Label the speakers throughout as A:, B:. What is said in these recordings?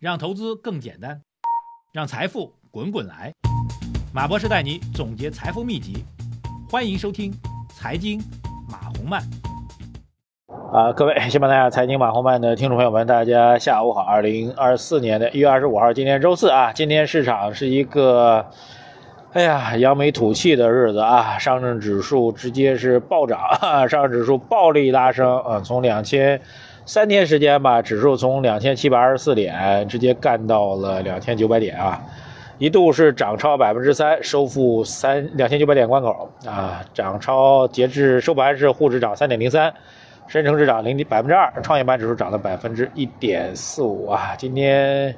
A: 让投资更简单，让财富滚滚来。马博士带你总结财富秘籍，欢迎收听《财经马红漫》。
B: 啊，各位喜马拉雅财经马红漫的听众朋友们，大家下午好。二零二四年的一月二十五号，今天周四啊，今天市场是一个，哎呀，扬眉吐气的日子啊，上证指数直接是暴涨，上证指数暴力拉升啊，从两千。三天时间吧，指数从两千七百二十四点直接干到了两千九百点啊，一度是涨超百分之三，收复三两千九百点关口啊，涨超截至收盘是沪指涨三点零三，深成指涨零百分之二，创业板指数涨了百分之一点四五啊。今天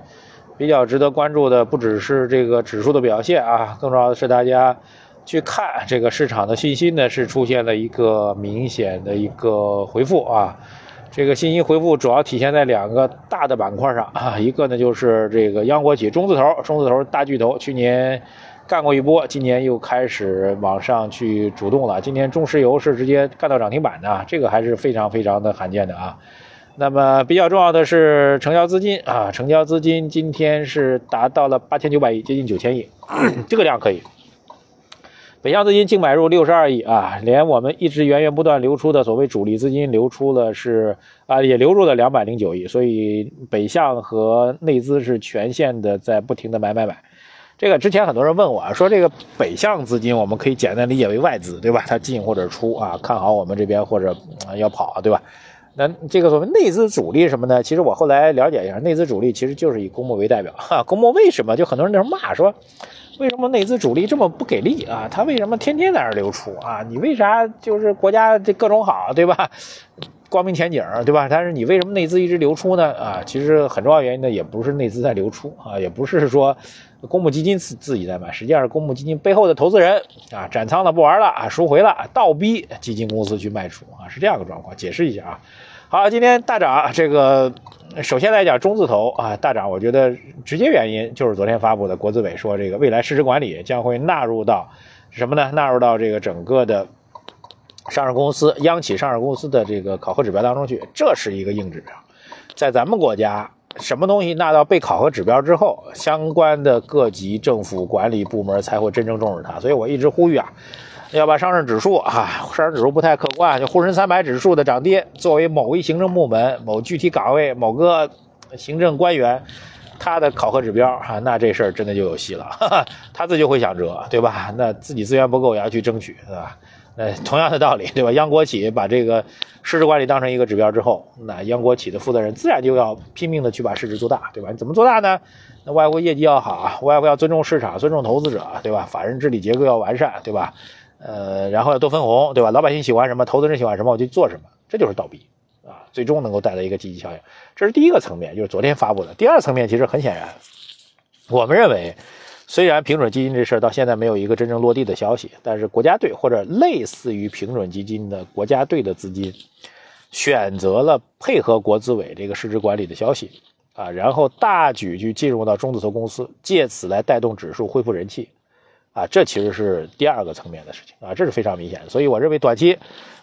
B: 比较值得关注的不只是这个指数的表现啊，更重要的是大家去看这个市场的信心呢，是出现了一个明显的一个回复啊。这个信息回复主要体现在两个大的板块上啊，一个呢就是这个央国企中字头，中字头大巨头，去年干过一波，今年又开始往上去主动了。今年中石油是直接干到涨停板的，这个还是非常非常的罕见的啊。那么比较重要的是成交资金啊，成交资金今天是达到了八千九百亿，接近九千亿，这个量可以。北向资金净买入六十二亿啊，连我们一直源源不断流出的所谓主力资金流出的是啊，也流入了两百零九亿，所以北向和内资是全线的在不停的买买买。这个之前很多人问我啊说，这个北向资金我们可以简单理解为外资对吧？它进或者出啊，看好我们这边或者要跑对吧？那这个所谓内资主力什么呢？其实我后来了解一下，内资主力其实就是以公募为代表哈。公募为什么就很多人那骂说？为什么内资主力这么不给力啊？他为什么天天在那流出啊？你为啥就是国家这各种好，对吧？光明前景，对吧？但是你为什么内资一直流出呢？啊，其实很重要原因呢，也不是内资在流出啊，也不是说公募基金自自己在买，实际上是公募基金背后的投资人啊，斩仓了不玩了啊，赎回了，倒逼基金公司去卖出啊，是这样个状况。解释一下啊。好，今天大涨，这个首先来讲中字头啊大涨，我觉得直接原因就是昨天发布的国资委说，这个未来市值管理将会纳入到什么呢？纳入到这个整个的上市公司、央企上市公司的这个考核指标当中去，这是一个硬指标。在咱们国家，什么东西纳到被考核指标之后，相关的各级政府管理部门才会真正重视它。所以我一直呼吁啊。要把上证指数啊，上证指数不太客观，就沪深三百指数的涨跌，作为某一行政部门、某具体岗位、某个行政官员他的考核指标啊，那这事儿真的就有戏了，他自己会想辙，对吧？那自己资源不够也要去争取，对吧？呃，同样的道理，对吧？央国企把这个市值管理当成一个指标之后，那央国企的负责人自然就要拼命的去把市值做大，对吧？你怎么做大呢？那外部业绩要好，外部要尊重市场、尊重投资者，对吧？法人治理结构要完善，对吧？呃，然后要多分红，对吧？老百姓喜欢什么，投资人喜欢什么，我就做什么，这就是倒逼啊，最终能够带来一个积极效应。这是第一个层面，就是昨天发布的。第二层面其实很显然，我们认为，虽然平准基金这事儿到现在没有一个真正落地的消息，但是国家队或者类似于平准基金的国家队的资金，选择了配合国资委这个市值管理的消息啊，然后大举去进入到中字头公司，借此来带动指数恢复人气。啊，这其实是第二个层面的事情啊，这是非常明显的。所以我认为短期，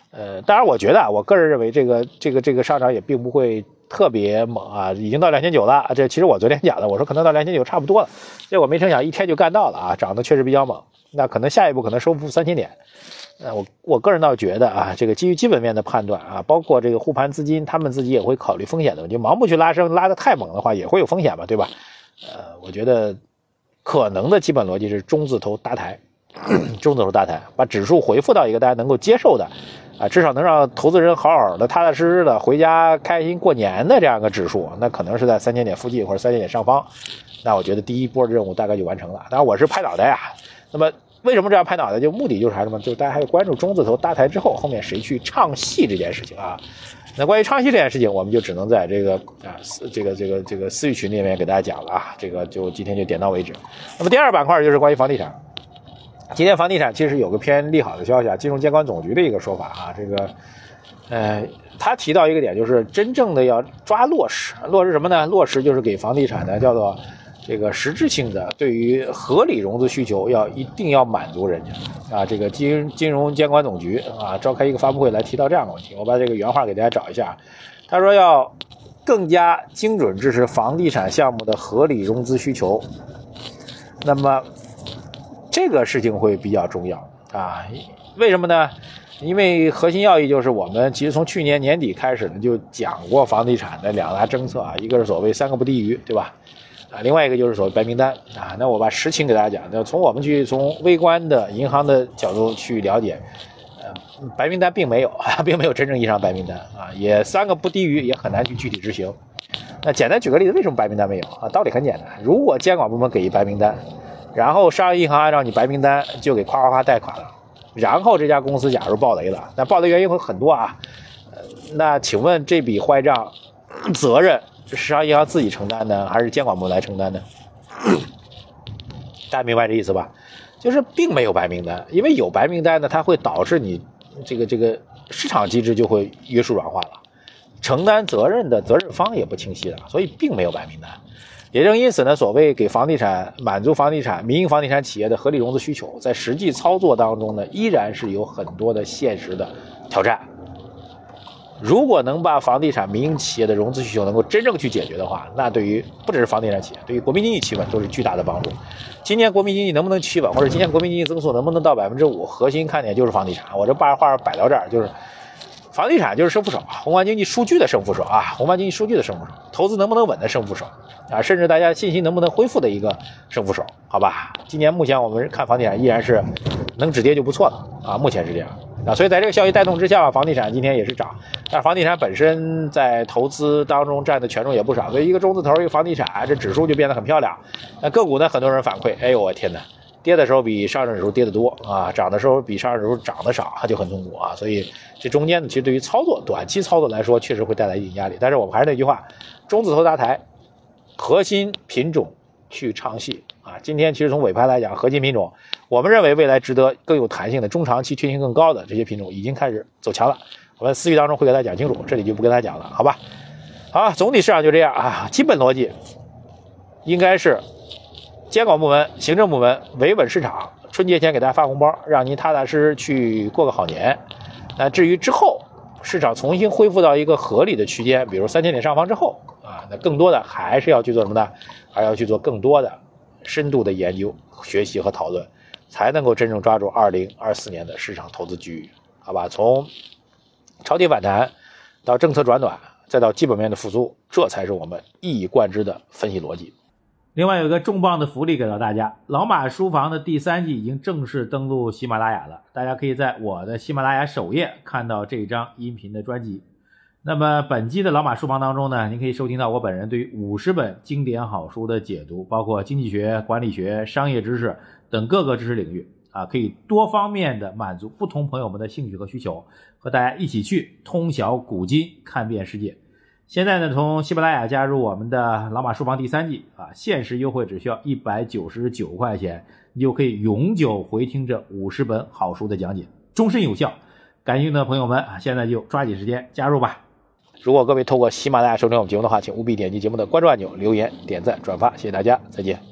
B: 呃，当然我觉得啊，我个人认为这个这个这个上涨也并不会特别猛啊，已经到两千九了。这其实我昨天讲的，我说可能到两千九差不多了，结果没成想一天就干到了啊，涨得确实比较猛。那可能下一步可能收复三千点。呃，我我个人倒觉得啊，这个基于基本面的判断啊，包括这个护盘资金，他们自己也会考虑风险的问题，盲目去拉升，拉得太猛的话也会有风险嘛，对吧？呃，我觉得。可能的基本逻辑是中字头搭台，中字头搭台，把指数回复到一个大家能够接受的，啊，至少能让投资人好好的、踏踏实实的回家开心过年的这样一个指数，那可能是在三千点附近或者三千点上方，那我觉得第一波的任务大概就完成了。当然我是拍脑袋呀，那么为什么这样拍脑袋？就目的就是啥什么？就是大家还要关注中字头搭台之后，后面谁去唱戏这件事情啊。那关于唱戏这件事情，我们就只能在这个啊这个这个这个私域群里面给大家讲了啊，这个就今天就点到为止。那么第二板块就是关于房地产，今天房地产其实有个偏利好的消息啊，金融监管总局的一个说法啊，这个呃他提到一个点，就是真正的要抓落实，落实什么呢？落实就是给房地产的叫做。这个实质性的对于合理融资需求要一定要满足人家啊，这个金金融监管总局啊召开一个发布会来提到这样的问题，我把这个原话给大家找一下，他说要更加精准支持房地产项目的合理融资需求。那么这个事情会比较重要啊？为什么呢？因为核心要义就是我们其实从去年年底开始呢就讲过房地产的两大政策啊，一个是所谓三个不低于，对吧？啊，另外一个就是所谓白名单啊。那我把实情给大家讲，那从我们去从微观的银行的角度去了解，呃，白名单并没有，并没有真正意义上白名单啊，也三个不低于也很难去具体执行。那简单举个例子，为什么白名单没有啊？道理很简单，如果监管部门给一白名单，然后商业银行按照你白名单就给夸夸夸贷款了，然后这家公司假如暴雷了，那暴雷原因会很多啊。那请问这笔坏账责任是商业银行自己承担呢，还是监管部门来承担呢？大家明白这意思吧？就是并没有白名单，因为有白名单呢，它会导致你这个这个市场机制就会约束软化了。承担责任的责任方也不清晰了，所以并没有白名单。也正因此呢，所谓给房地产满足房地产民营房地产企业的合理融资需求，在实际操作当中呢，依然是有很多的现实的挑战。如果能把房地产民营企业的融资需求能够真正去解决的话，那对于不只是房地产企业，对于国民经济企稳都是巨大的帮助。今年国民经济能不能企稳，或者今年国民经济增速能不能到百分之五，核心看点就是房地产。我这把话摆到这儿，就是。房地产就是胜负手，宏观经济数据的胜负手啊，宏观经济数据的胜负手，投资能不能稳的胜负手啊，甚至大家信心能不能恢复的一个胜负手，好吧？今年目前我们看房地产依然是能止跌就不错了啊，目前是这样啊，所以在这个消息带动之下，房地产今天也是涨，但房地产本身在投资当中占的权重也不少，所以一个中字头一个房地产，这指数就变得很漂亮。那个股呢，很多人反馈，哎呦我天哪！跌的时候比上证指数跌得多啊，涨的时候比上证指数涨得少，它就很痛苦啊。所以这中间呢，其实对于操作短期操作来说，确实会带来一定压力。但是我们还是那句话，中字头搭台，核心品种去唱戏啊。今天其实从尾盘来讲，核心品种，我们认为未来值得更有弹性的中长期确定更高的这些品种已经开始走强了。我们私域当中会给大家讲清楚，这里就不跟大家讲了，好吧？好，总体市场就这样啊，基本逻辑应该是。监管部门、行政部门维稳市场，春节前给大家发红包，让您踏踏实实去过个好年。那至于之后市场重新恢复到一个合理的区间，比如三千点上方之后啊，那更多的还是要去做什么呢？还要去做更多的深度的研究、学习和讨论，才能够真正抓住二零二四年的市场投资机遇，好吧？从超跌反弹到政策转暖，再到基本面的复苏，这才是我们一以贯之的分析逻辑。
A: 另外有一个重磅的福利给到大家，老马书房的第三季已经正式登陆喜马拉雅了，大家可以在我的喜马拉雅首页看到这张音频的专辑。那么本期的老马书房当中呢，您可以收听到我本人对于五十本经典好书的解读，包括经济学、管理学、商业知识等各个知识领域啊，可以多方面的满足不同朋友们的兴趣和需求，和大家一起去通晓古今，看遍世界。现在呢，从喜马拉雅加入我们的老马书房第三季啊，限时优惠只需要一百九十九块钱，你就可以永久回听这五十本好书的讲解，终身有效。感兴趣的朋友们啊，现在就抓紧时间加入吧。
B: 如果各位透过喜马拉雅收听我们节目的话，请务必点击节目的关注按钮，留言、点赞、转发，谢谢大家，再见。